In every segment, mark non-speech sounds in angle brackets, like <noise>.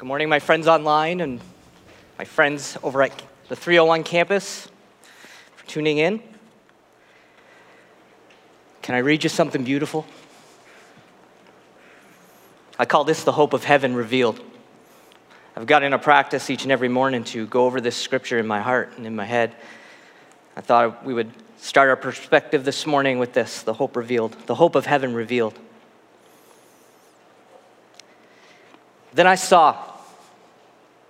Good morning, my friends online and my friends over at the 301 campus for tuning in. Can I read you something beautiful? I call this the hope of heaven revealed. I've got in a practice each and every morning to go over this scripture in my heart and in my head. I thought we would start our perspective this morning with this the hope revealed, the hope of heaven revealed. Then I saw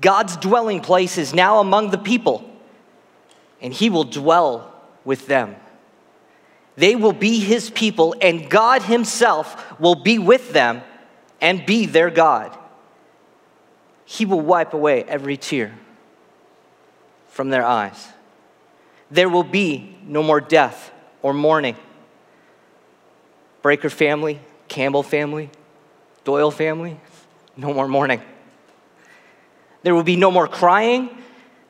God's dwelling place is now among the people, and he will dwell with them. They will be his people, and God himself will be with them and be their God. He will wipe away every tear from their eyes. There will be no more death or mourning. Breaker family, Campbell family, Doyle family, no more mourning. There will be no more crying.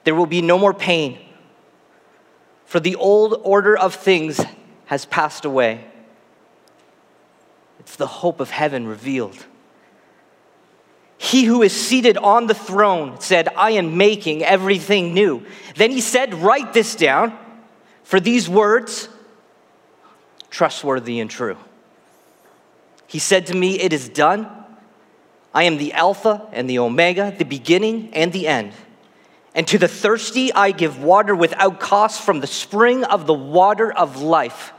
There will be no more pain. For the old order of things has passed away. It's the hope of heaven revealed. He who is seated on the throne said, I am making everything new. Then he said, Write this down, for these words, trustworthy and true. He said to me, It is done. I am the Alpha and the Omega, the beginning and the end. And to the thirsty, I give water without cost from the spring of the water of life.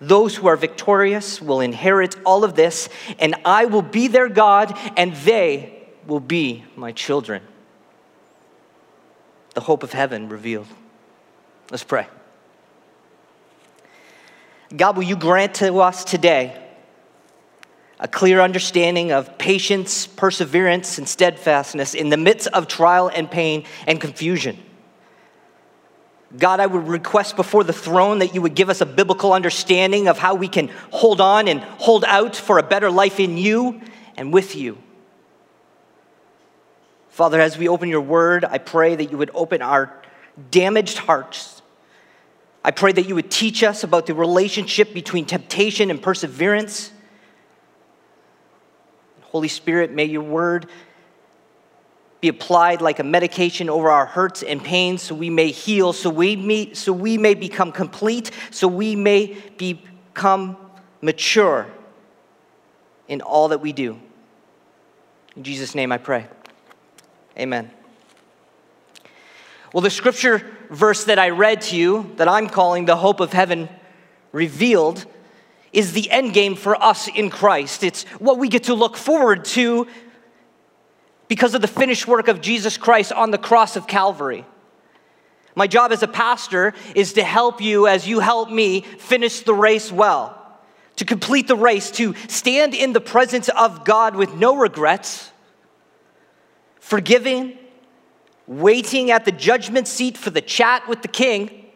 Those who are victorious will inherit all of this, and I will be their God, and they will be my children. The hope of heaven revealed. Let's pray. God, will you grant to us today a clear understanding of patience, perseverance, and steadfastness in the midst of trial and pain and confusion? God, I would request before the throne that you would give us a biblical understanding of how we can hold on and hold out for a better life in you and with you. Father, as we open your word, I pray that you would open our damaged hearts. I pray that you would teach us about the relationship between temptation and perseverance. Holy Spirit, may your word be applied like a medication over our hurts and pains so we may heal, so we, may, so we may become complete, so we may become mature in all that we do. In Jesus' name I pray. Amen. Well, the scripture verse that I read to you, that I'm calling the hope of heaven revealed, is the end game for us in Christ. It's what we get to look forward to because of the finished work of Jesus Christ on the cross of Calvary. My job as a pastor is to help you as you help me finish the race well, to complete the race, to stand in the presence of God with no regrets, forgiving, waiting at the judgment seat for the chat with the King,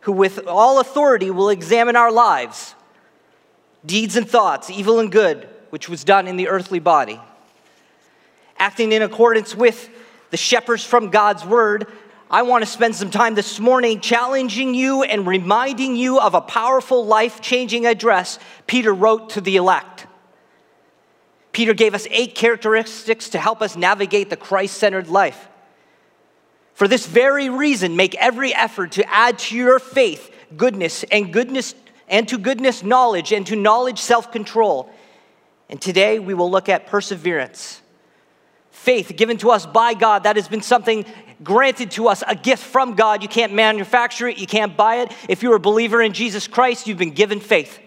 who with all authority will examine our lives, deeds and thoughts, evil and good, which was done in the earthly body acting in accordance with the shepherds from God's word, I want to spend some time this morning challenging you and reminding you of a powerful life changing address Peter wrote to the elect. Peter gave us eight characteristics to help us navigate the Christ centered life. For this very reason, make every effort to add to your faith goodness and goodness and to goodness knowledge and to knowledge self control. And today we will look at perseverance faith given to us by God. That has been something granted to us, a gift from God. You can't manufacture it, you can't buy it. If you're a believer in Jesus Christ, you've been given faith.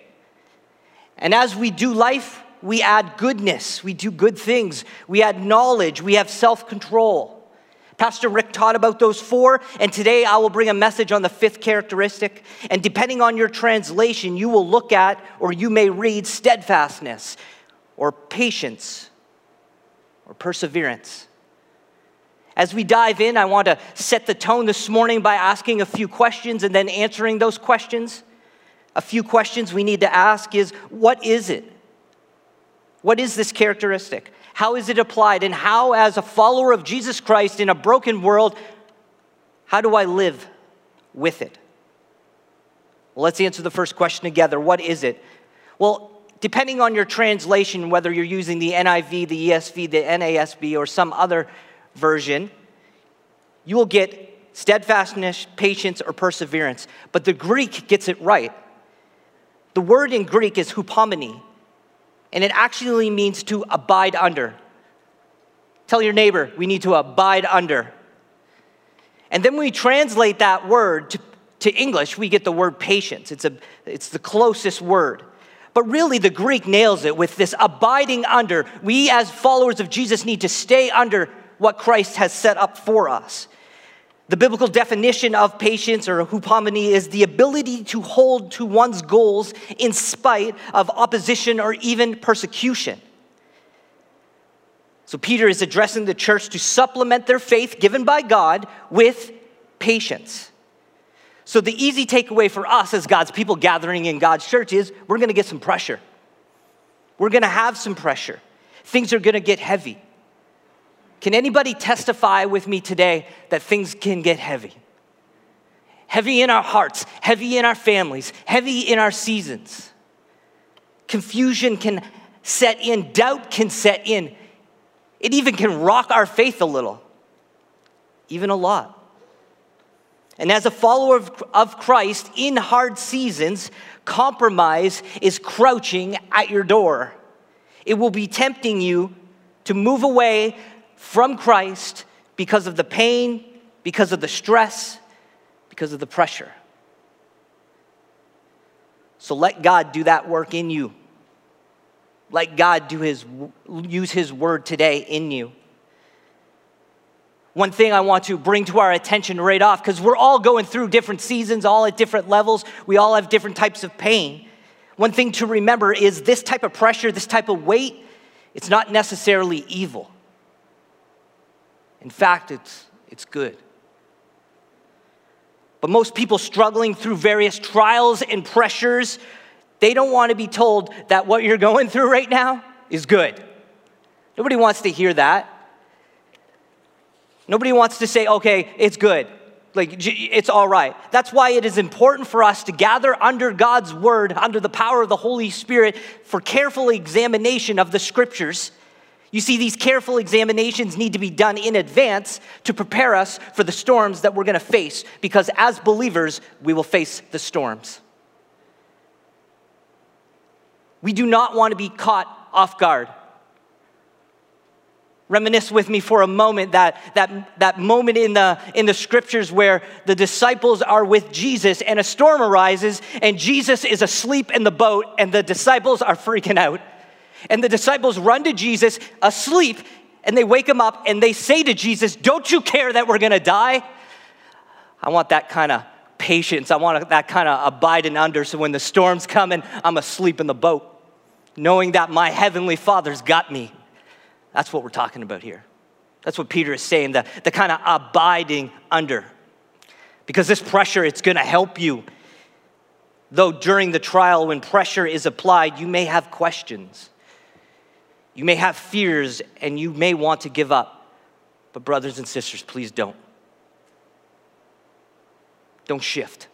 And as we do life, we add goodness, we do good things, we add knowledge, we have self control. Pastor Rick taught about those four, and today I will bring a message on the fifth characteristic. And depending on your translation, you will look at or you may read steadfastness or patience or perseverance. As we dive in, I want to set the tone this morning by asking a few questions and then answering those questions. A few questions we need to ask is what is it? What is this characteristic? How is it applied? And how, as a follower of Jesus Christ in a broken world, how do I live with it? Well, let's answer the first question together. What is it? Well, depending on your translation, whether you're using the NIV, the ESV, the NASB, or some other version, you will get steadfastness, patience, or perseverance. But the Greek gets it right. The word in Greek is hupomone, and it actually means to abide under. Tell your neighbor, we need to abide under. And then we translate that word to, to English, we get the word patience. It's, a, it's the closest word. But really, the Greek nails it with this abiding under. We, as followers of Jesus, need to stay under what Christ has set up for us. The biblical definition of patience or hupomone is the ability to hold to one's goals in spite of opposition or even persecution. So, Peter is addressing the church to supplement their faith given by God with patience. So, the easy takeaway for us as God's people gathering in God's church is we're gonna get some pressure. We're gonna have some pressure. Things are gonna get heavy. Can anybody testify with me today that things can get heavy? Heavy in our hearts, heavy in our families, heavy in our seasons. Confusion can set in, doubt can set in. It even can rock our faith a little, even a lot. And as a follower of, of Christ in hard seasons, compromise is crouching at your door. It will be tempting you to move away from Christ because of the pain, because of the stress, because of the pressure. So let God do that work in you. Let God do his, use his word today in you. One thing I want to bring to our attention right off, because we're all going through different seasons, all at different levels, we all have different types of pain. One thing to remember is this type of pressure, this type of weight, it's not necessarily evil. In fact, it's, it's good. But most people struggling through various trials and pressures, they don't want to be told that what you're going through right now is good. Nobody wants to hear that. Nobody wants to say, okay, it's good. Like, it's all right. That's why it is important for us to gather under God's word, under the power of the Holy Spirit, for careful examination of the scriptures you see, these careful examinations need to be done in advance to prepare us for the storms that we're going to face, because as believers, we will face the storms. We do not want to be caught off guard. Reminisce with me for a moment that, that, that moment in the, in the scriptures where the disciples are with Jesus and a storm arises and Jesus is asleep in the boat and the disciples are freaking out. And the disciples run to Jesus asleep and they wake him up and they say to Jesus, Don't you care that we're gonna die? I want that kind of patience. I want that kind of abiding under so when the storm's coming, I'm asleep in the boat, knowing that my heavenly Father's got me. That's what we're talking about here. That's what Peter is saying, the, the kind of abiding under. Because this pressure, it's gonna help you. Though during the trial, when pressure is applied, you may have questions. You may have fears and you may want to give up. But, brothers and sisters, please don't. Don't shift.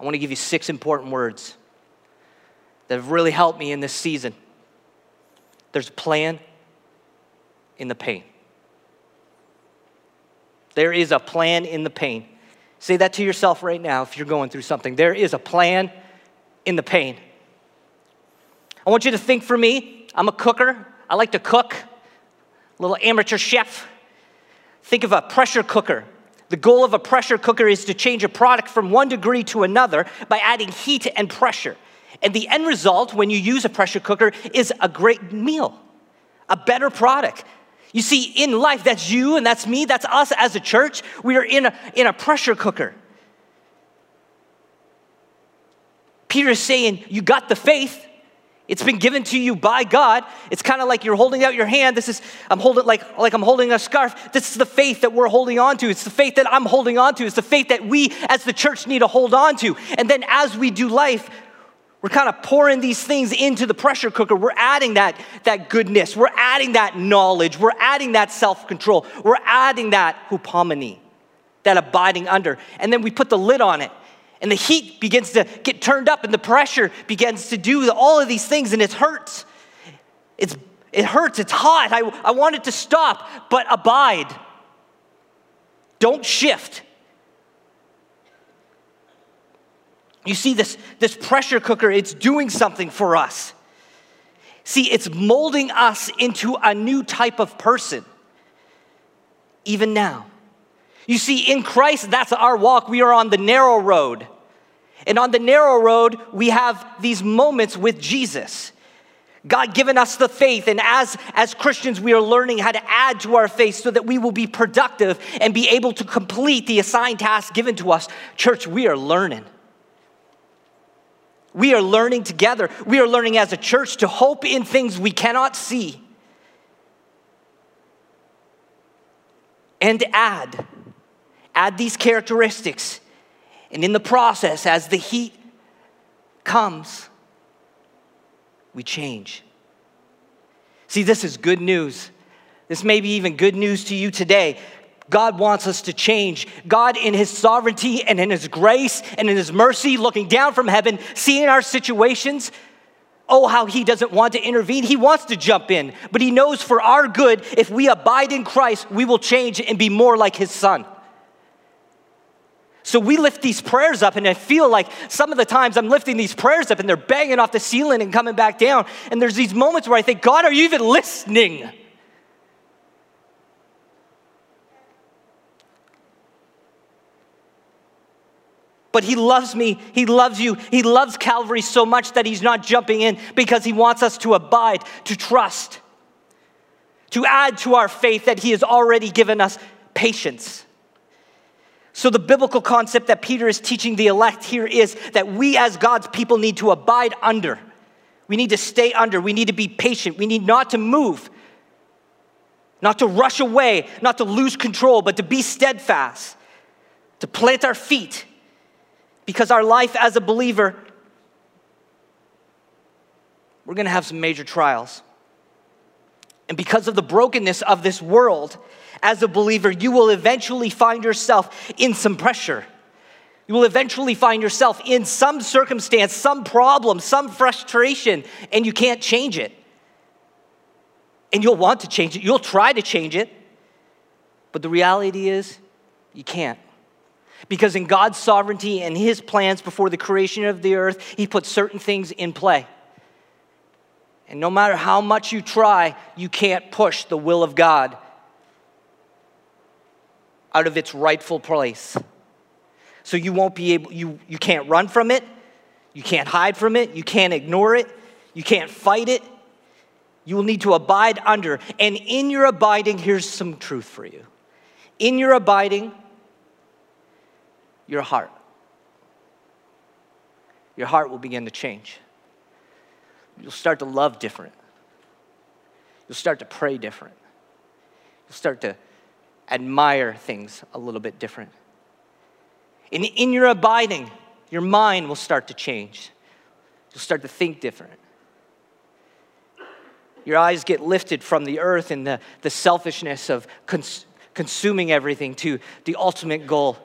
I want to give you six important words that have really helped me in this season. There's a plan in the pain. There is a plan in the pain. Say that to yourself right now if you're going through something. There is a plan in the pain. I want you to think for me I'm a cooker. I like to cook, a little amateur chef. Think of a pressure cooker. The goal of a pressure cooker is to change a product from one degree to another by adding heat and pressure. And the end result, when you use a pressure cooker, is a great meal, a better product. You see, in life, that's you and that's me, that's us as a church. We are in a, in a pressure cooker. Peter is saying, You got the faith, It's been given to you by God. It's kind of like you're holding out your hand. This is, I'm holding like, like I'm holding a scarf. This is the faith that we're holding on to. It's the faith that I'm holding on to. It's the faith that we as the church need to hold on to. And then as we do life, we're kind of pouring these things into the pressure cooker. We're adding that, that goodness. We're adding that knowledge. We're adding that self control. We're adding that hupomone, that abiding under. And then we put the lid on it. And the heat begins to get turned up, and the pressure begins to do all of these things, and it hurts. It's, it hurts. It's hot. I, I want it to stop, but abide. Don't shift. You see, this, this pressure cooker, it's doing something for us. See, it's molding us into a new type of person, even now. You see, in Christ, that's our walk. We are on the narrow road. And on the narrow road, we have these moments with Jesus. God given us the faith, and as, as Christians, we are learning how to add to our faith so that we will be productive and be able to complete the assigned task given to us. Church, we are learning. We are learning together. We are learning as a church to hope in things we cannot see and add. Add these characteristics. And in the process, as the heat comes, we change. See, this is good news. This may be even good news to you today God wants us to change. God, in His sovereignty and in His grace and in His mercy, looking down from heaven, seeing our situations, oh, how He doesn't want to intervene. He wants to jump in, but He knows for our good, if we abide in Christ, we will change and be more like His Son. So we lift these prayers up, and I feel like some of the times I'm lifting these prayers up and they're banging off the ceiling and coming back down. And there's these moments where I think, God, are you even listening? But he loves me, he loves you, he loves Calvary so much that he's not jumping in because he wants us to abide, to trust, to add to our faith that he has already given us patience. So, the biblical concept that Peter is teaching the elect here is that we as God's people need to abide under. We need to stay under. We need to be patient. We need not to move, not to rush away, not to lose control, but to be steadfast, to plant our feet because our life as a believer, we're going to have some major trials. And because of the brokenness of this world, as a believer, you will eventually find yourself in some pressure. You will eventually find yourself in some circumstance, some problem, some frustration, and you can't change it. And you'll want to change it, you'll try to change it, but the reality is, you can't. Because in God's sovereignty and His plans before the creation of the earth, He put certain things in play. And no matter how much you try, you can't push the will of God out of its rightful place. So you won't be able, you, you can't run from it, you can't hide from it, you can't ignore it, you can't fight it. You will need to abide under. And in your abiding, here's some truth for you. In your abiding, your heart. Your heart will begin to change. You'll start to love different. You'll start to pray different. You'll start to admire things a little bit different. And in your abiding, your mind will start to change. You'll start to think different. Your eyes get lifted from the earth and the, the selfishness of cons- consuming everything to the ultimate goal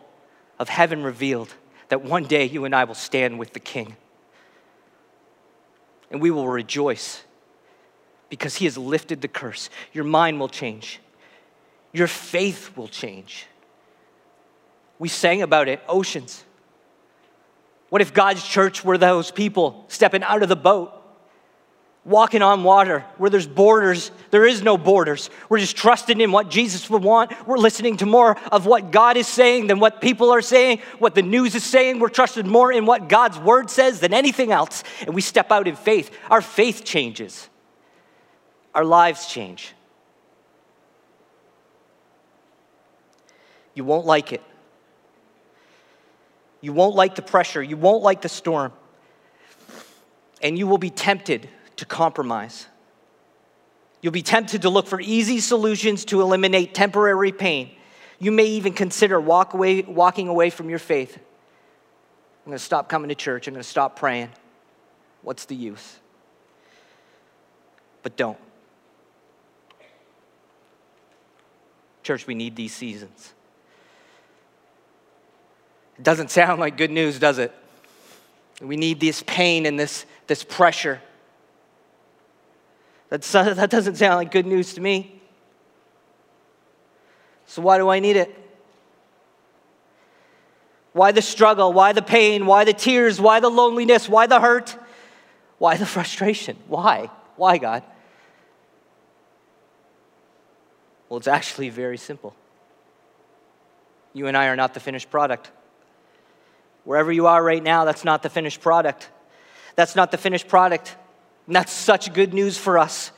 of heaven revealed that one day you and I will stand with the King. And we will rejoice because he has lifted the curse. Your mind will change, your faith will change. We sang about it, oceans. What if God's church were those people stepping out of the boat? walking on water where there's borders. There is no borders. We're just trusting in what Jesus would want. We're listening to more of what God is saying than what people are saying, what the news is saying. We're trusting more in what God's word says than anything else. And we step out in faith. Our faith changes, our lives change. You won't like it. You won't like the pressure. You won't like the storm. And you will be tempted to compromise. You'll be tempted to look for easy solutions to eliminate temporary pain. You may even consider walk away, walking away from your faith. I'm going to stop coming to church. I'm going to stop praying. What's the use? But don't. Church, we need these seasons. It doesn't sound like good news, does it? We need this pain and this, this pressure. That's, <laughs> that doesn't sound like good news to me. So, why do I need it? Why the struggle? Why the pain? Why the tears? Why the loneliness? Why the hurt? Why the <laughs> frustration? Why? Why, God? Well, it's actually very simple. You and I are not the finished product. Wherever you are right now, that's not the finished product. That's not the finished product. And that's such good news for us.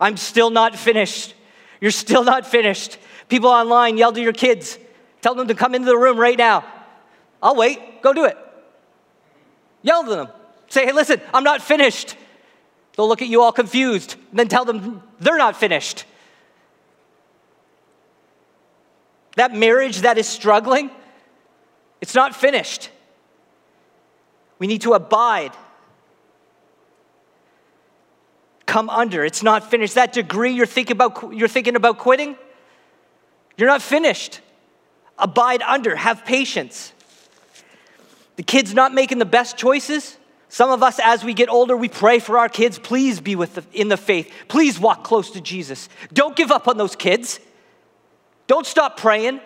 I'm still not finished. You're still not finished. People online yell to your kids, tell them to come into the room right now. I'll wait. Go do it. Yell to them. Say, hey, listen, I'm not finished. They'll look at you all confused. Then tell them they're not finished. That marriage that is struggling, it's not finished. We need to abide. Come under. It's not finished. That degree you're thinking about, you're thinking about quitting, you're not finished. Abide under. Have patience. The kid's not making the best choices. Some of us, as we get older, we pray for our kids. Please be with the, in the faith. Please walk close to Jesus. Don't give up on those kids. Don't stop praying.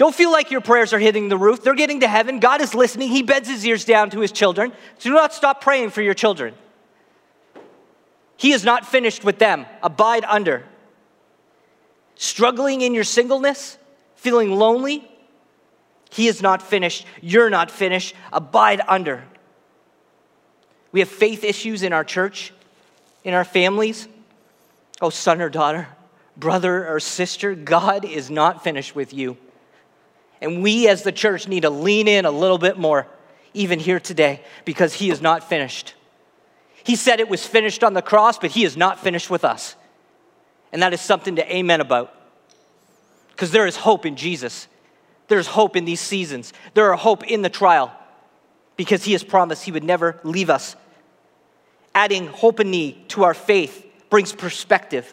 Don't feel like your prayers are hitting the roof. They're getting to heaven. God is listening. He bends his ears down to his children. Do not stop praying for your children. He is not finished with them. Abide under. Struggling in your singleness, feeling lonely, he is not finished. You're not finished. Abide under. We have faith issues in our church, in our families. Oh, son or daughter, brother or sister, God is not finished with you. And we as the church need to lean in a little bit more, even here today, because He is not finished. He said it was finished on the cross, but He is not finished with us. And that is something to amen about. Because there is hope in Jesus. There's hope in these seasons. There are hope in the trial because He has promised He would never leave us. Adding need to our faith brings perspective.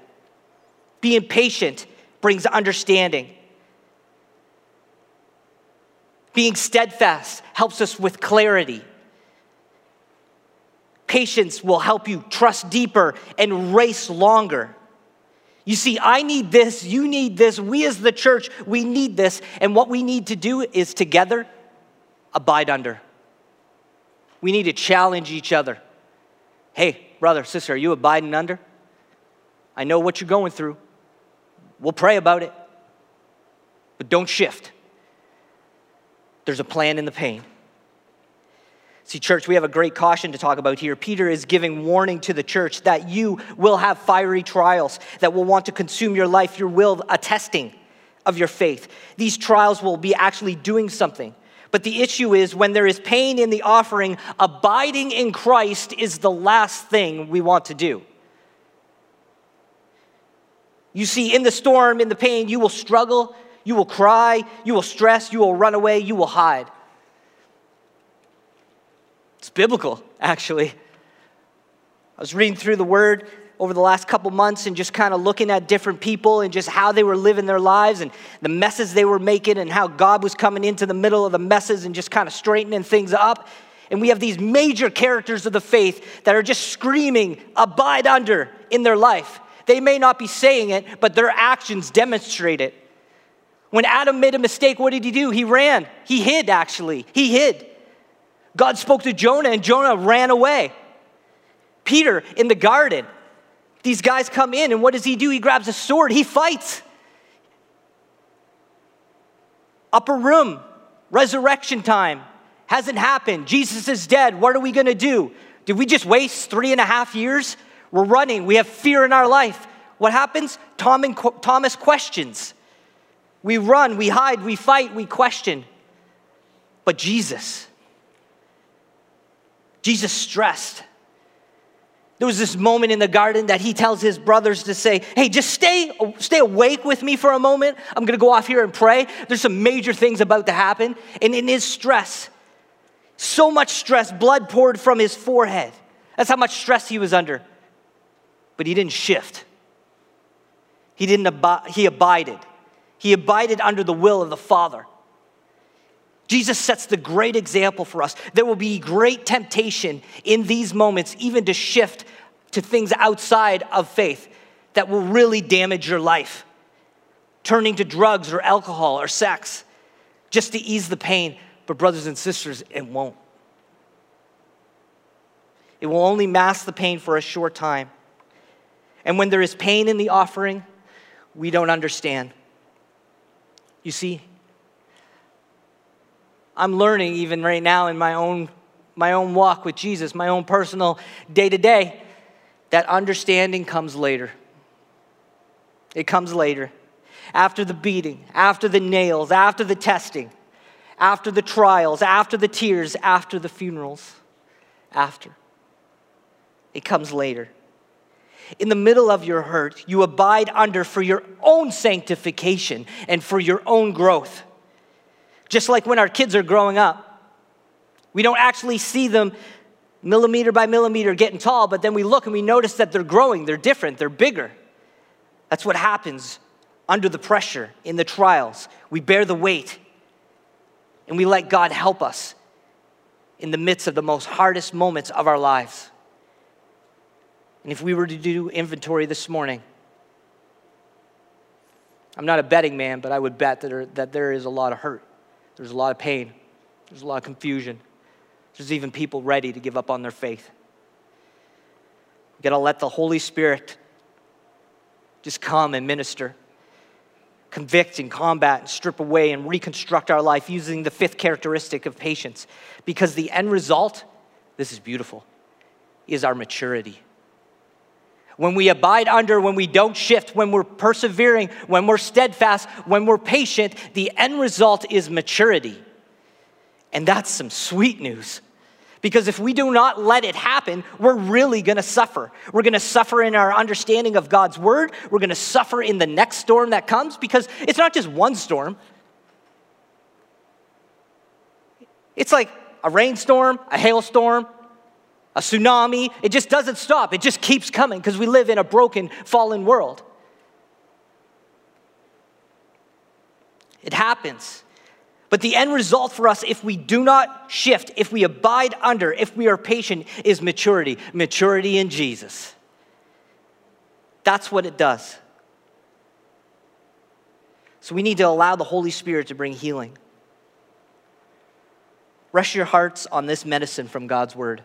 Being patient brings understanding. Being steadfast helps us with clarity. Patience will help you trust deeper and race longer. You see, I need this, you need this, we as the church, we need this. And what we need to do is together abide under. We need to challenge each other. Hey, brother, sister, are you abiding under? I know what you're going through. We'll pray about it. But don't shift. There's a plan in the pain. See, church, we have a great caution to talk about here. Peter is giving warning to the church that you will have fiery trials that will want to consume your life, your will, a testing of your faith. These trials will be actually doing something. But the issue is when there is pain in the offering, abiding in Christ is the last thing we want to do. You see, in the storm, in the pain, you will struggle, you will cry, you will stress, you will run away, you will hide. It's biblical, actually. I was reading through the word over the last couple months and just kind of looking at different people and just how they were living their lives and the messes they were making and how God was coming into the middle of the messes and just kind of straightening things up. And we have these major characters of the faith that are just screaming, abide under in their life. They may not be saying it, but their actions demonstrate it. When Adam made a mistake, what did he do? He ran. He hid, actually. He hid. God spoke to Jonah, and Jonah ran away. Peter in the garden, these guys come in, and what does he do? He grabs a sword, he fights. Upper room, resurrection time. Hasn't happened. Jesus is dead. What are we going to do? Did we just waste three and a half years? We're running. We have fear in our life. What happens? Tom and Thomas questions. We run, we hide, we fight, we question. But Jesus, Jesus stressed There was this moment in the garden that he tells his brothers to say, Hey, just stay, stay awake with me for a moment. I'm gonna go off here and pray. There's some major things about to happen. And in his stress, so much stress, blood poured from his forehead. That's how much stress he was under. But he didn't shift. He didn't ab- he abided. He abided under the will of the Father. Jesus sets the great example for us. There will be great temptation in these moments, even to shift to things outside of faith that will really damage your life. Turning to drugs or alcohol or sex just to ease the pain. But, brothers and sisters, it won't. It will only mask the pain for a short time. And when there is pain in the offering, we don't understand. You see, I'm learning even right now in my own, my own walk with Jesus, my own personal day to day, that understanding comes later. It comes later. After the beating, after the nails, after the testing, after the trials, after the tears, after the funerals. After. It comes later. In the middle of your hurt, you abide under for your own sanctification and for your own growth. Just like when our kids are growing up, we don't actually see them millimeter by millimeter getting tall, but then we look and we notice that they're growing, they're different, they're bigger. That's what happens under the pressure, in the trials. We bear the weight and we let God help us in the midst of the most hardest moments of our lives. And if we were to do inventory this morning, I'm not a betting man, but I would bet that there, that there is a lot of hurt. There's a lot of pain. There's a lot of confusion. There's even people ready to give up on their faith. We've got to let the Holy Spirit just come and minister, convict and combat and strip away and reconstruct our life using the fifth characteristic of patience. Because the end result, this is beautiful, is our maturity when we abide under, when we don't shift, when we're persevering, when we're steadfast, when we're patient, the end result is maturity. And that's some sweet news. Because if we do not let it happen, we're really gonna suffer. We're gonna suffer in our understanding of God's word. We're gonna suffer in the next storm that comes because it's not just one storm, it's like a rainstorm, a hailstorm, a tsunami. It just doesn't stop, it just keeps coming because we live in a broken, fallen world. It happens. But the end result for us, if we do not shift, if we abide under, if we are patient, is maturity. Maturity in Jesus. That's what it does. So we need to allow the Holy Spirit to bring healing. Rest your hearts on this medicine from God's word.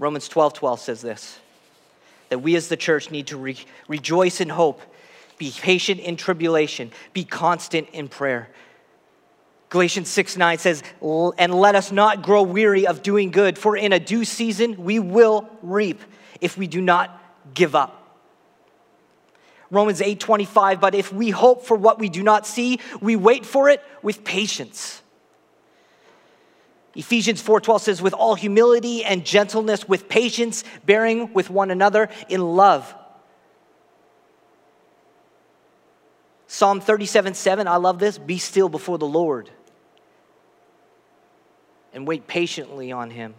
Romans 12 12 says this that we as the church need to re- rejoice in hope, be patient in tribulation, be constant in prayer. Galatians 6 9 says, And let us not grow weary of doing good, for in a due season we will reap if we do not give up. Romans 8 25, but if we hope for what we do not see, we wait for it with patience. Ephesians 4:12 says with all humility and gentleness with patience bearing with one another in love. Psalm 37:7 I love this be still before the Lord and wait patiently on him.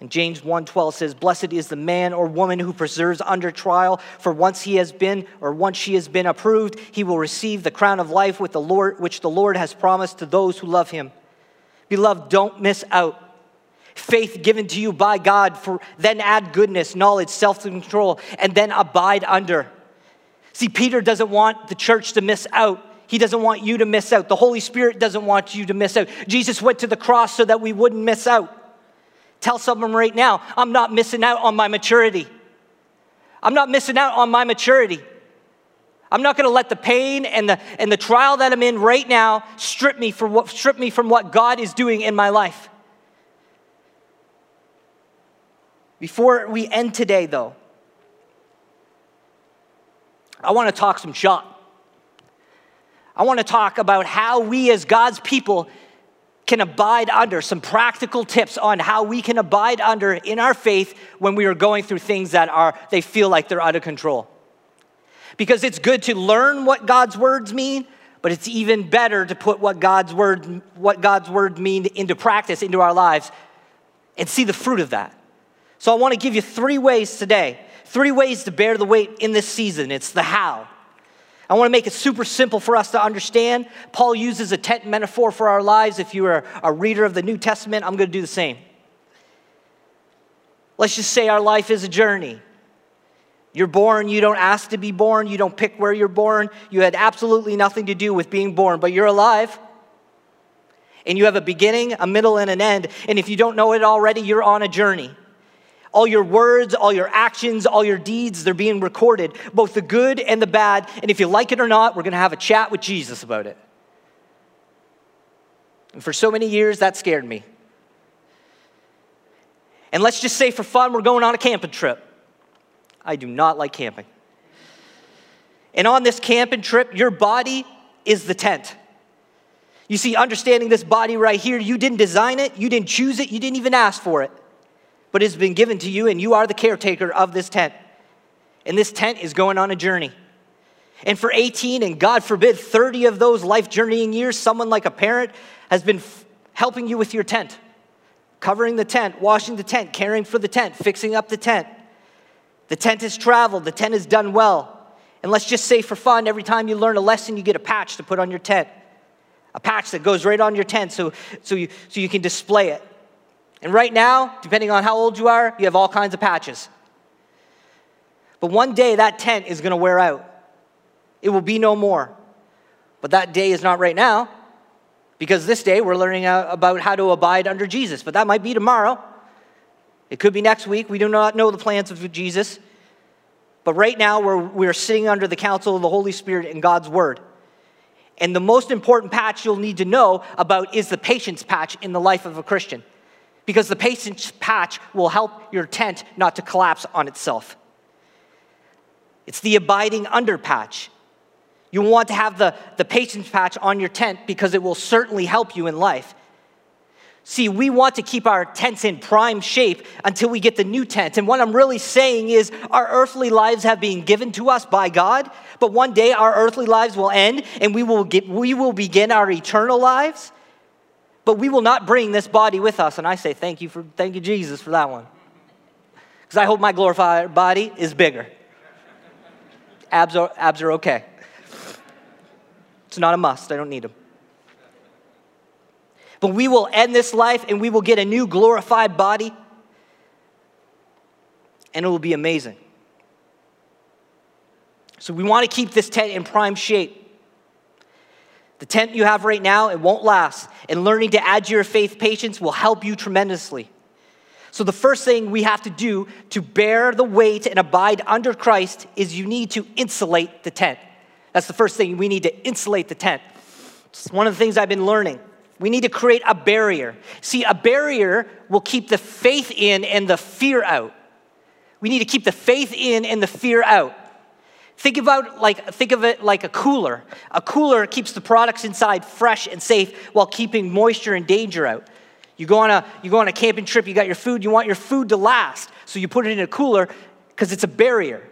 And James 1:12 says blessed is the man or woman who preserves under trial for once he has been or once she has been approved he will receive the crown of life with the Lord which the Lord has promised to those who love him. Beloved, don't miss out. Faith given to you by God, for then add goodness, knowledge, self control, and then abide under. See, Peter doesn't want the church to miss out. He doesn't want you to miss out. The Holy Spirit doesn't want you to miss out. Jesus went to the cross so that we wouldn't miss out. Tell someone right now, I'm not missing out on my maturity. I'm not missing out on my maturity. I'm not going to let the pain and the, and the trial that I'm in right now strip me, from what, strip me from what God is doing in my life. Before we end today, though, I want to talk some shop. I want to talk about how we, as God's people, can abide under, some practical tips on how we can abide under in our faith when we are going through things that are, they feel like they're out of control. Because it's good to learn what God's words mean, but it's even better to put what God's word, what God's word mean into practice, into our lives, and see the fruit of that. So I want to give you three ways today, three ways to bear the weight in this season. It's the how. I want to make it super simple for us to understand. Paul uses a tent metaphor for our lives. If you are a reader of the New Testament, I'm going to do the same. Let's just say our life is a journey. You're born, you don't ask to be born, you don't pick where you're born, you had absolutely nothing to do with being born, but you're alive. And you have a beginning, a middle, and an end. And if you don't know it already, you're on a journey. All your words, all your actions, all your deeds, they're being recorded, both the good and the bad. And if you like it or not, we're going to have a chat with Jesus about it. And for so many years, that scared me. And let's just say for fun, we're going on a camping trip. I do not like camping. And on this camping trip, your body is the tent. You see, understanding this body right here, you didn't design it, you didn't choose it, you didn't even ask for it but it's been given to you, and you are the caretaker of this tent. And this tent is going on a journey. And for 18, and God forbid, 30 of those life journeying years, someone like a parent has been f- helping you with your tent, covering the tent, washing the tent, caring for the tent, fixing up the tent. The tent has traveled, the tent has done well. And let's just say for fun, every time you learn a lesson, you get a patch to put on your tent. A patch that goes right on your tent so, so, you, so you can display it. And right now, depending on how old you are, you have all kinds of patches. But one day that tent is going to wear out. It will be no more. But that day is not right now because this day we're learning about how to abide under Jesus. But that might be tomorrow. It could be next week. We do not know the plans of Jesus. But right now we're, we're sitting under the counsel of the Holy Spirit and God's Word. And the most important patch you'll need to know about is the patience patch in the life of a Christian because the patience patch will help your tent not to collapse on itself. It's the abiding under patch. You want to have the, the patience patch on your tent because it will certainly help you in life. See, we want to keep our tents in prime shape until we get the new tent. And what I'm really saying is, our earthly lives have been given to us by God, but one day our earthly lives will end and we will, get, we will begin our eternal lives but we will not bring this body with us. And I say thank you for thank you, Jesus, for that one. Because I hope my glorified body is bigger. Abs are, abs are okay. It's not a must, I don't need them. But we will end this life and we will get a new glorified body. And it will be amazing. So we want to keep this tent in prime shape. The tent you have right now, it won't last. And learning to add to your faith patience will help you tremendously. So, the first thing we have to do to bear the weight and abide under Christ is you need to insulate the tent. That's the first thing. We need to insulate the tent. It's one of the things I've been learning. We need to create a barrier. See, a barrier will keep the faith in and the fear out. We need to keep the faith in and the fear out. Think about like think of it like a cooler. A cooler keeps the products inside fresh and safe while keeping moisture and danger out. You go on a you go on a camping trip, you got your food, you want your food to last. So you put it in a cooler because it's a barrier.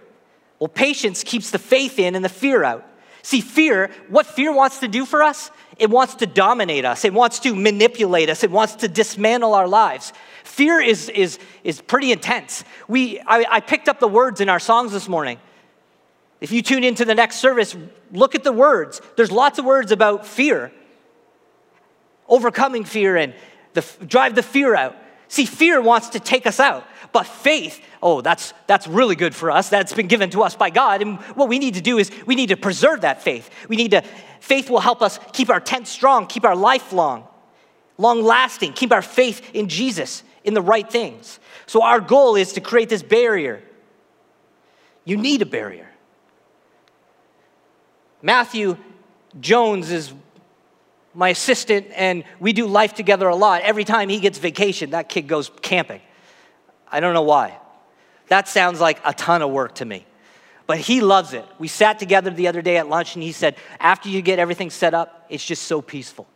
Well, patience keeps the faith in and the fear out. See, fear, what fear wants to do for us? It wants to dominate us. It wants to manipulate us. It wants to dismantle our lives. Fear is, is, is pretty intense. We, I, I picked up the words in our songs this morning. If you tune into the next service, look at the words. There's lots of words about fear, overcoming fear, and the, drive the fear out. See, fear wants to take us out, but faith, oh, that's, that's really good for us. That's been given to us by God. And what we need to do is we need to preserve that faith. We need to, faith will help us keep our tent strong, keep our life long, long lasting, keep our faith in Jesus, in the right things. So our goal is to create this barrier. You need a barrier. Matthew Jones is my assistant, and we do life together a lot. Every time he gets vacation, that kid goes camping. I don't know why. That sounds like a ton of work to me. But he loves it. We sat together the other day at lunch, and he said, After you get everything set up, it's just so peaceful.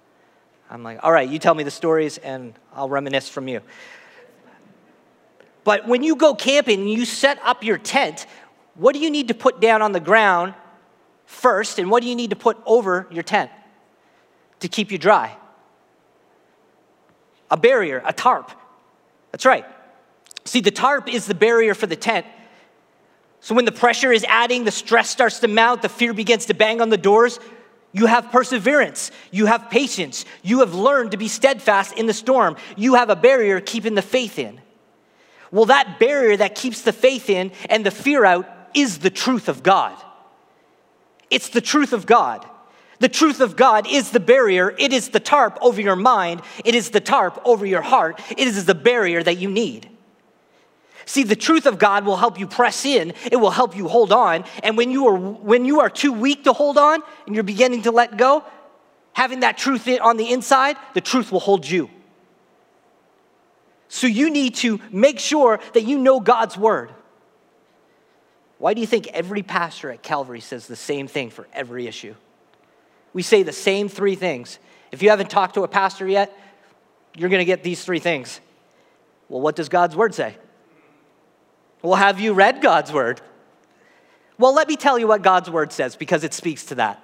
I'm like, all right, you tell me the stories and I'll reminisce from you. But when you go camping and you set up your tent, what do you need to put down on the ground first, and what do you need to put over your tent to keep you dry? A barrier, a tarp. That's right. See, the tarp is the barrier for the tent. So when the pressure is adding, the stress starts to mount, the fear begins to bang on the doors, you have perseverance. You have patience. You have learned to be steadfast in the storm. You have a barrier keeping the faith in. Well, that barrier that keeps the faith in and the fear out is the truth of God. It's the truth of God. The truth of God is the barrier. It is the tarp over your mind. It is the tarp over your heart. It is the barrier that you need. See, the truth of God will help you press in. It will help you hold on. And when you are when you are too weak to hold on and you're beginning to let go, having that truth on the inside, the truth will hold you. So you need to make sure that you know God's word. Why do you think every pastor at Calvary says the same thing for every issue? We say the same three things. If you haven't talked to a pastor yet, you're going to get these three things. Well, what does God's word say? Well, have you read God's word? Well, let me tell you what God's word says because it speaks to that.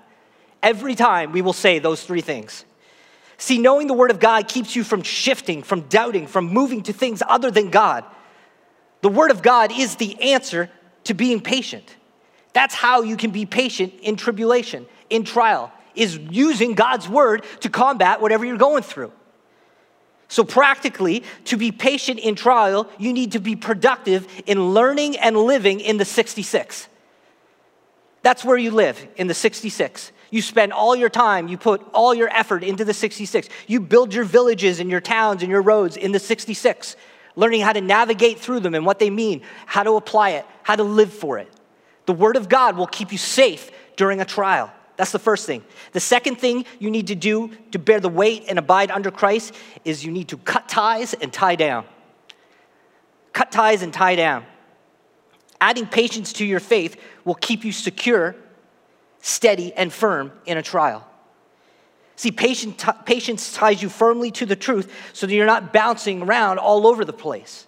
Every time we will say those three things. See, knowing the word of God keeps you from shifting, from doubting, from moving to things other than God. The word of God is the answer to being patient. That's how you can be patient in tribulation, in trial, is using God's word to combat whatever you're going through. So, practically, to be patient in trial, you need to be productive in learning and living in the 66. That's where you live, in the 66. You spend all your time, you put all your effort into the 66. You build your villages and your towns and your roads in the 66 learning how to navigate through them and what they mean, how to apply it, how to live for it. The Word of God will keep you safe during a trial. That's the first thing. The second thing you need to do to bear the weight and abide under Christ is you need to cut ties and tie down. Cut ties and tie down. Adding patience to your faith will keep you secure, steady, and firm in a trial. See, patience, patience ties you firmly to the truth so that you're not bouncing around all over the place.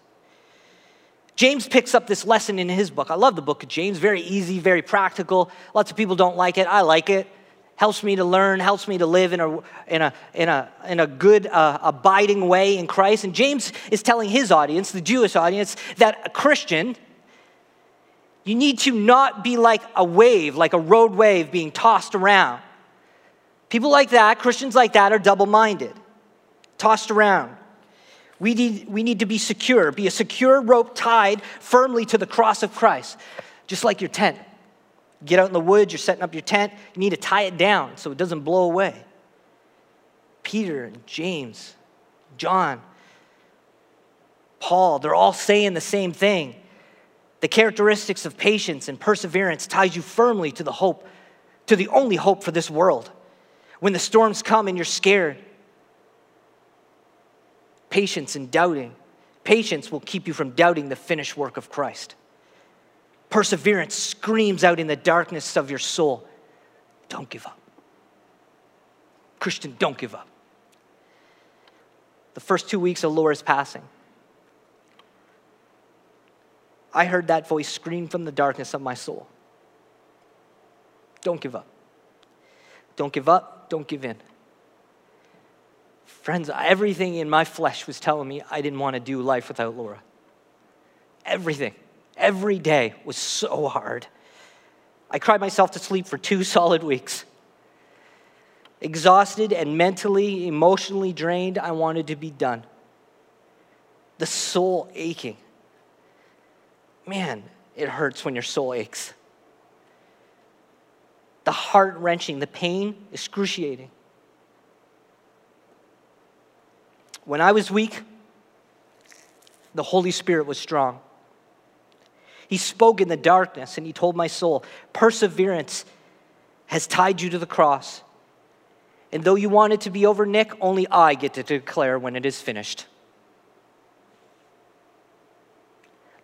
James picks up this lesson in his book. I love the book of James, very easy, very practical. Lots of people don't like it. I like it. Helps me to learn, helps me to live in a, in a, in a, in a good, uh, abiding way in Christ. And James is telling his audience, the Jewish audience, that a Christian, you need to not be like a wave, like a road wave being tossed around. People like that, Christians like that, are double minded, tossed around. We need, we need to be secure, be a secure rope tied firmly to the cross of Christ, just like your tent. Get out in the woods, you're setting up your tent, you need to tie it down so it doesn't blow away. Peter and James, John, Paul, they're all saying the same thing. The characteristics of patience and perseverance ties you firmly to the hope, to the only hope for this world. When the storms come and you're scared, patience and doubting. Patience will keep you from doubting the finished work of Christ. Perseverance screams out in the darkness of your soul don't give up. Christian, don't give up. The first two weeks of Laura's passing, I heard that voice scream from the darkness of my soul. Don't give up. Don't give up. Don't give in. Friends, everything in my flesh was telling me I didn't want to do life without Laura. Everything. Every day was so hard. I cried myself to sleep for two <laughs> solid weeks. Exhausted and mentally, emotionally drained, I wanted to be done. The soul aching. Man, it hurts when your soul aches the heart wrenching, the pain, excruciating. When I was weak, the Holy Spirit was strong. He spoke in the darkness and he told my soul, Perseverance has tied you to the cross. And though you want it to be over, Nick, only I get to declare when it is finished.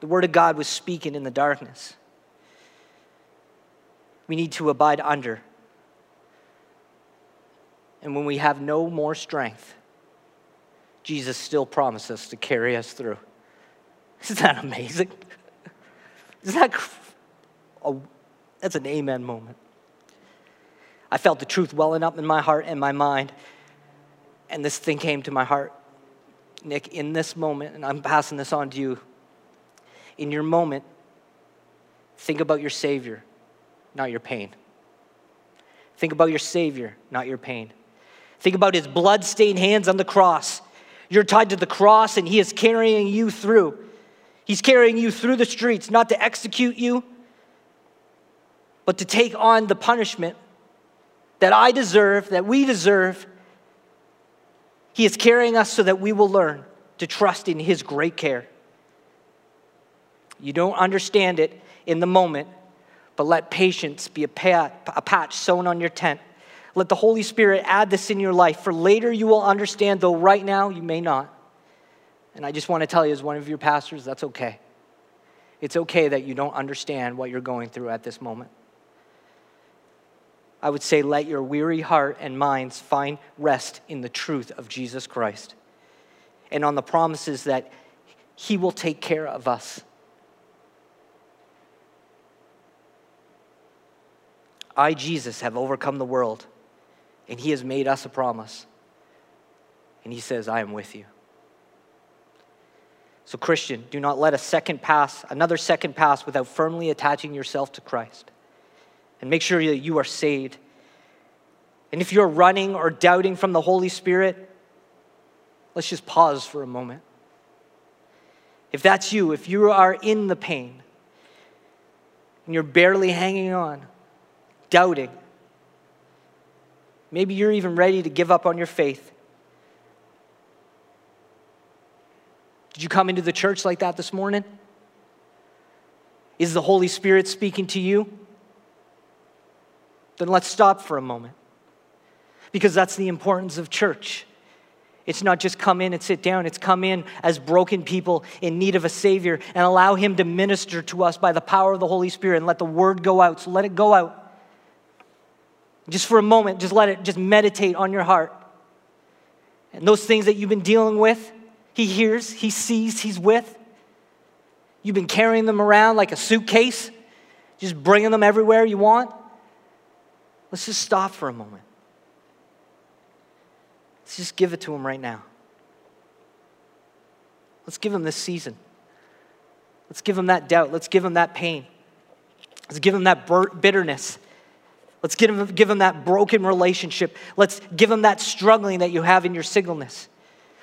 The Word of God was speaking in the darkness we need to abide under. And when we have no more strength, Jesus still promises to carry us through. <laughs> Isn't that amazing? <laughs> Isn't that a, that's an amen moment? I felt the truth welling up in my heart and my mind, and this thing came to my heart. Nick, in this moment, and I'm passing this on to you, in your moment, think about your Savior, not your pain. Think about your Savior, not your pain. Think about his blood-stained hands on the cross. You're tied to the cross, and he is carrying you through. He's carrying you through the streets, not to execute you, but to take on the punishment that I deserve, that we deserve. He is carrying us so that we will learn to trust in his great care. You don't understand it in the moment, but let patience be a, pat, a patch sewn on your tent let the Holy Spirit add this in your life, for later you will understand, though right now you may not. And I just want to tell you, as one of your pastors, that's okay. It's okay that you don't understand what you're going through at this moment. I would say, let your weary heart and minds find rest in the truth of Jesus Christ and on the promises that He will take care of us. I, Jesus, have overcome the world and He has made us a promise. And He says, I am with you. So, Christian, do not let a second pass, another second pass, without firmly attaching yourself to Christ. And make sure that you are saved. And if you're running or doubting from the Holy Spirit, let's just pause for a moment. If that's you, if you are in the pain and you're barely hanging on, doubting, Maybe you're even ready to give up on your faith. Did you come into the church like that this morning? Is the Holy Spirit speaking to you? Then let's stop for a moment. Because that's the importance of church. It's not just come in and sit down, it's come in as broken people in need of a Savior and allow Him to minister to us by the power of the Holy Spirit and let the Word go out. So let it go out. Just for a moment, just let it, just meditate on your heart. And those things that you've been dealing with, He hears, He sees, He's with. You've been carrying them around like a suitcase, just bringing them everywhere you want. Let's just stop for a moment. Let's just give it to Him right now. Let's give Him this season. Let's give Him that doubt. Let's give Him that pain. Let's give Him that bitterness. Let's give them, give them that broken relationship. Let's give them that struggling that you have in your singleness.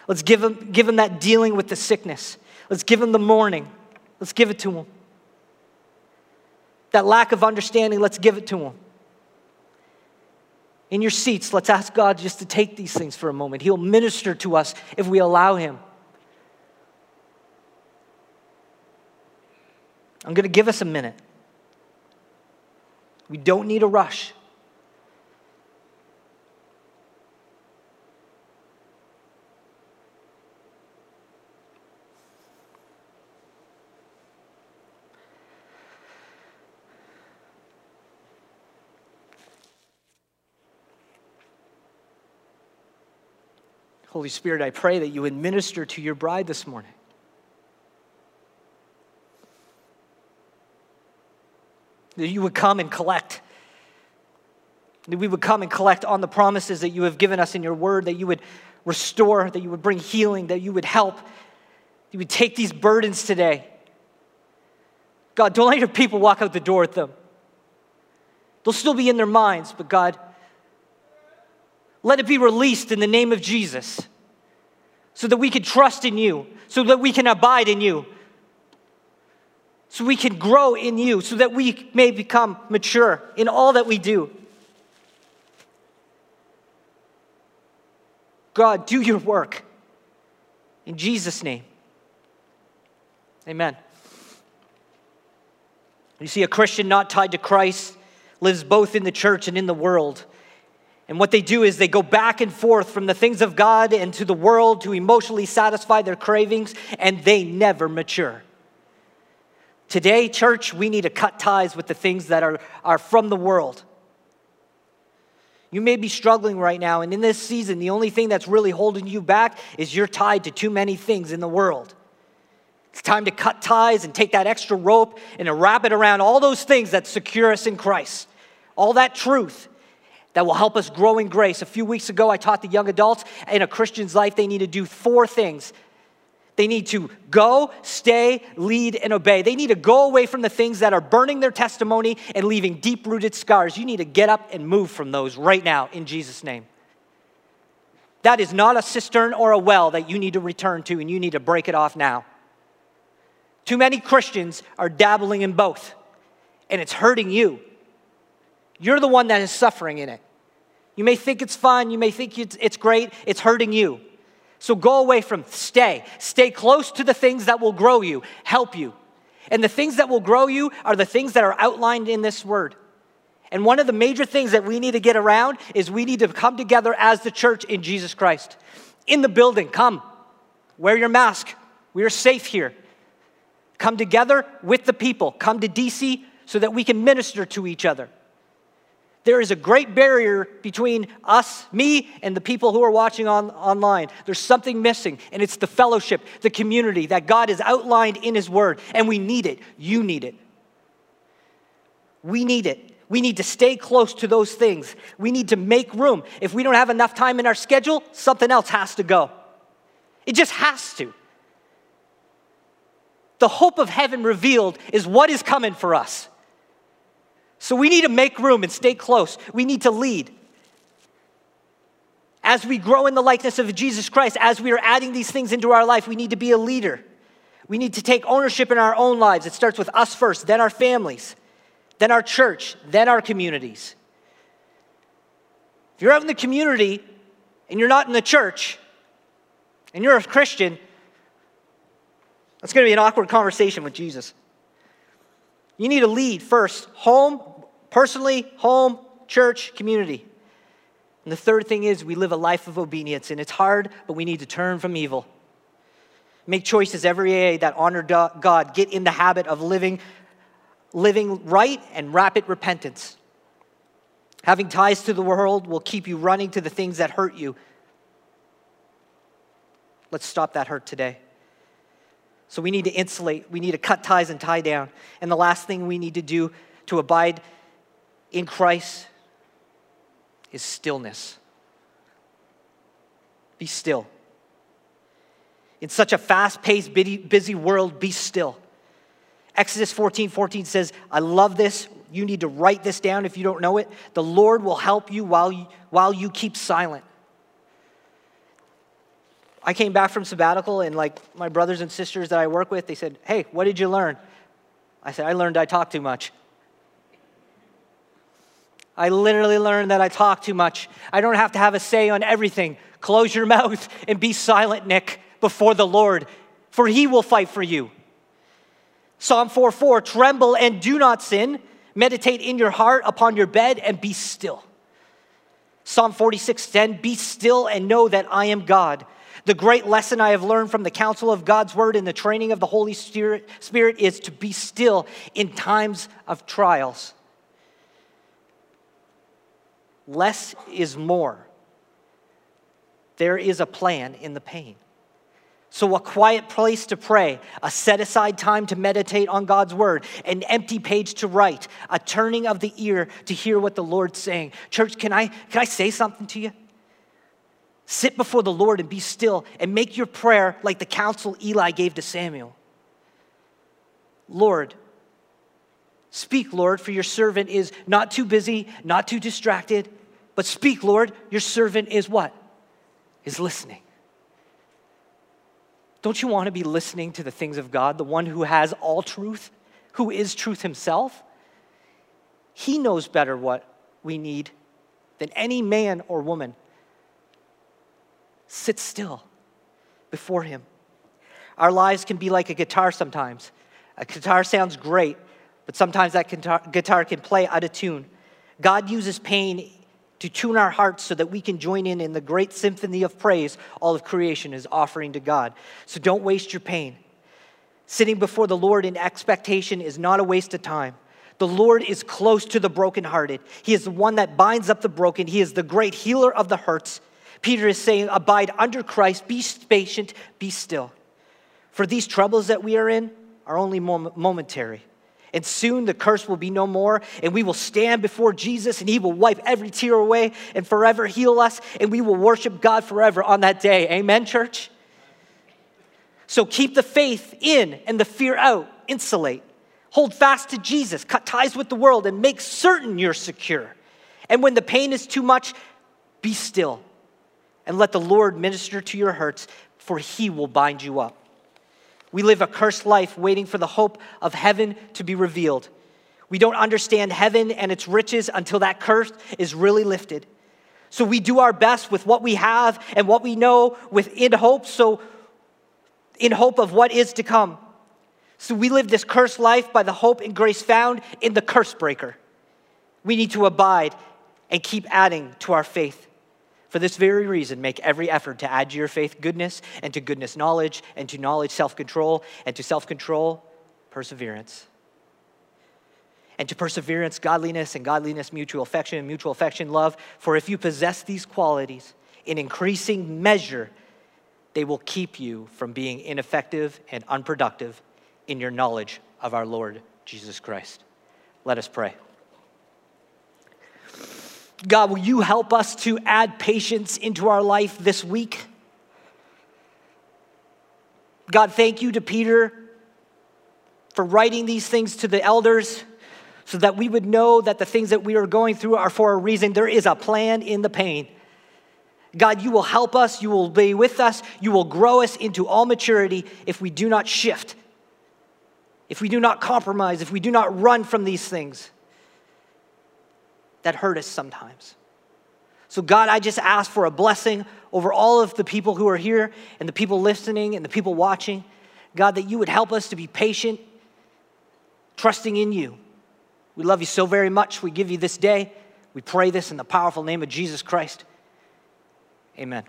Let's give them, give them that dealing with the sickness. Let's give them the mourning. Let's give it to them. That lack of understanding, let's give it to them. In your seats, let's ask God just to take these things for a moment. He'll minister to us if we allow Him. I'm going to give us a minute. We don't need a rush. Holy Spirit, I pray that you would minister to your bride this morning. That you would come and collect. That we would come and collect on the promises that you have given us in your word, that you would restore, that you would bring healing, that you would help. You would take these burdens today. God, don't let your people walk out the door with them. They'll still be in their minds, but God, let it be released in the name of Jesus so that we can trust in you, so that we can abide in you, so we can grow in you, so that we may become mature in all that we do. God, do your work. In Jesus' name. Amen. You see, a Christian not tied to Christ lives both in the church and in the world. And what they do is they go back and forth from the things of God and to the world to emotionally satisfy their cravings, and they never mature. Today, church, we need to cut ties with the things that are, are from the world. You may be struggling right now, and in this season, the only thing that's really holding you back is you're tied to too many things in the world. It's time to cut ties and take that extra rope and to wrap it around all those things that secure us in Christ, all that truth that will help us grow in grace. A few weeks ago, I taught the young adults in a Christian's life they need to do four things they need to go, stay, lead, and obey. They need to go away from the things that are burning their testimony and leaving deep rooted scars. You need to get up and move from those right now in Jesus' name. That is not a cistern or a well that you need to return to, and you need to break it off now. Too many Christians are dabbling in both, and it's hurting you. You're the one that is suffering in it. You may think it's fun, you may think it's, it's great, it's hurting you. So go away from stay. Stay close to the things that will grow you, help you. And the things that will grow you are the things that are outlined in this word. And one of the major things that we need to get around is we need to come together as the church in Jesus Christ. In the building, come. Wear your mask. We are safe here. Come together with the people. Come to DC so that we can minister to each other. There is a great barrier between us, me, and the people who are watching on, online. There's something missing, and it's the fellowship, the community that God has outlined in His Word, and we need it. You need it. We need it. We need to stay close to those things. We need to make room. If we don't have enough time in our schedule, something else has to go. It just has to. The hope of heaven revealed is what is coming for us. So we need to make room and stay close. We need to lead. As we grow in the likeness of Jesus Christ, as we are adding these things into our life, we need to be a leader. We need to take ownership in our own lives. It starts with us first, then our families, then our church, then our communities. If you're out in the community and you're not in the church and you're a Christian, that's going to be an awkward conversation with Jesus. You need to lead first home, personally, home, church, community. And the third thing is we live a life of obedience, and it's hard, but we need to turn from evil. Make choices every day that honor God. Get in the habit of living, living right and rapid repentance. Having ties to the world will keep you running to the things that hurt you. Let's stop that hurt today. So we need to insulate, we need to cut ties and tie down. And the last thing we need to do to abide in Christ is stillness. Be still. In such a fast paced, busy world, be still. Exodus 14 14 says, I love this. You need to write this down if you don't know it. The Lord will help you while you, while you keep silent. I came back from sabbatical, and like my brothers and sisters that I work with, they said, Hey, what did you learn? I said, I learned I talk too much. I literally learned that I talk too much. I don't have to have a say on everything. Close your <laughs> mouth and be silent, Nick, before the Lord, for he will fight for you. Psalm 4 4 Tremble and do not sin. Meditate in your heart upon your bed and be still. Psalm 46 10 Be still and know that I am God. The great lesson I have learned from the counsel of God's word and the training of the Holy Spirit, Spirit is to be still in times of trials. Less is more. There is a plan in the pain. So, a quiet place to pray, a set aside time to meditate on God's word, an empty page to write, a turning of the ear to hear what the Lord's saying. Church, can I, can I say something to you? Sit before the Lord and be still and make your prayer like the counsel Eli gave to Samuel. Lord, speak, Lord, for your servant is not too busy, not too distracted, but speak, Lord, your servant is what? Is listening. Don't you want to be listening to the things of God, the one who has all truth, who is truth himself? He knows better what we need than any man or woman sit still before Him. Our lives can be like a guitar sometimes. A guitar sounds great, but sometimes that guitar, can play out of tune. God uses pain to tune our hearts so that we can join in in the great symphony of praise all of creation is offering to God. So don't waste your pain. Sitting before the Lord in expectation is not a waste of time. The Lord is close to the brokenhearted. He is the one that binds up the broken. He is the great healer of the hurts. Peter is saying, Abide under Christ, be patient, be still. For these troubles that we are in are only momentary. And soon the curse will be no more, and we will stand before Jesus, and He will wipe every tear away and forever heal us, and we will worship God forever on that day. Amen, church? So keep the faith in and the fear out, insulate. Hold fast to Jesus, cut ties with the world, and make certain you're secure. And when the pain is too much, be still and let the Lord minister to your hurts, for he will bind you up. We live a cursed life waiting for the hope of heaven to be revealed. We don't understand heaven and its riches until that curse is really lifted. So we do our best with what we have and what we know within hope, so in hope of what is to come. So we live this cursed life by the hope and grace found in the curse breaker. We need to abide and keep adding to our faith. For this very reason, make every effort to add to your faith goodness, and to goodness, knowledge, and to knowledge, self control, and to self control, perseverance. And to perseverance, godliness, and godliness, mutual affection, and mutual affection, love. For if you possess these qualities in increasing measure, they will keep you from being ineffective and unproductive in your knowledge of our Lord Jesus Christ. Let us pray. God, will you help us to add patience into our life this week? God, thank you to Peter for writing these things to the elders so that we would know that the things that we are going through are for a reason. There is a plan in the pain. God, you will help us, you will be with us, you will grow us into all maturity if we do not shift, if we do not compromise, if we do not run from these things that hurt us sometimes. So, God, I just ask for a blessing over all of the people who are here and the people listening and the people watching. God, that you would help us to be patient, trusting in you. We love you so very much. We give you this day. We pray this in the powerful name of Jesus Christ. Amen.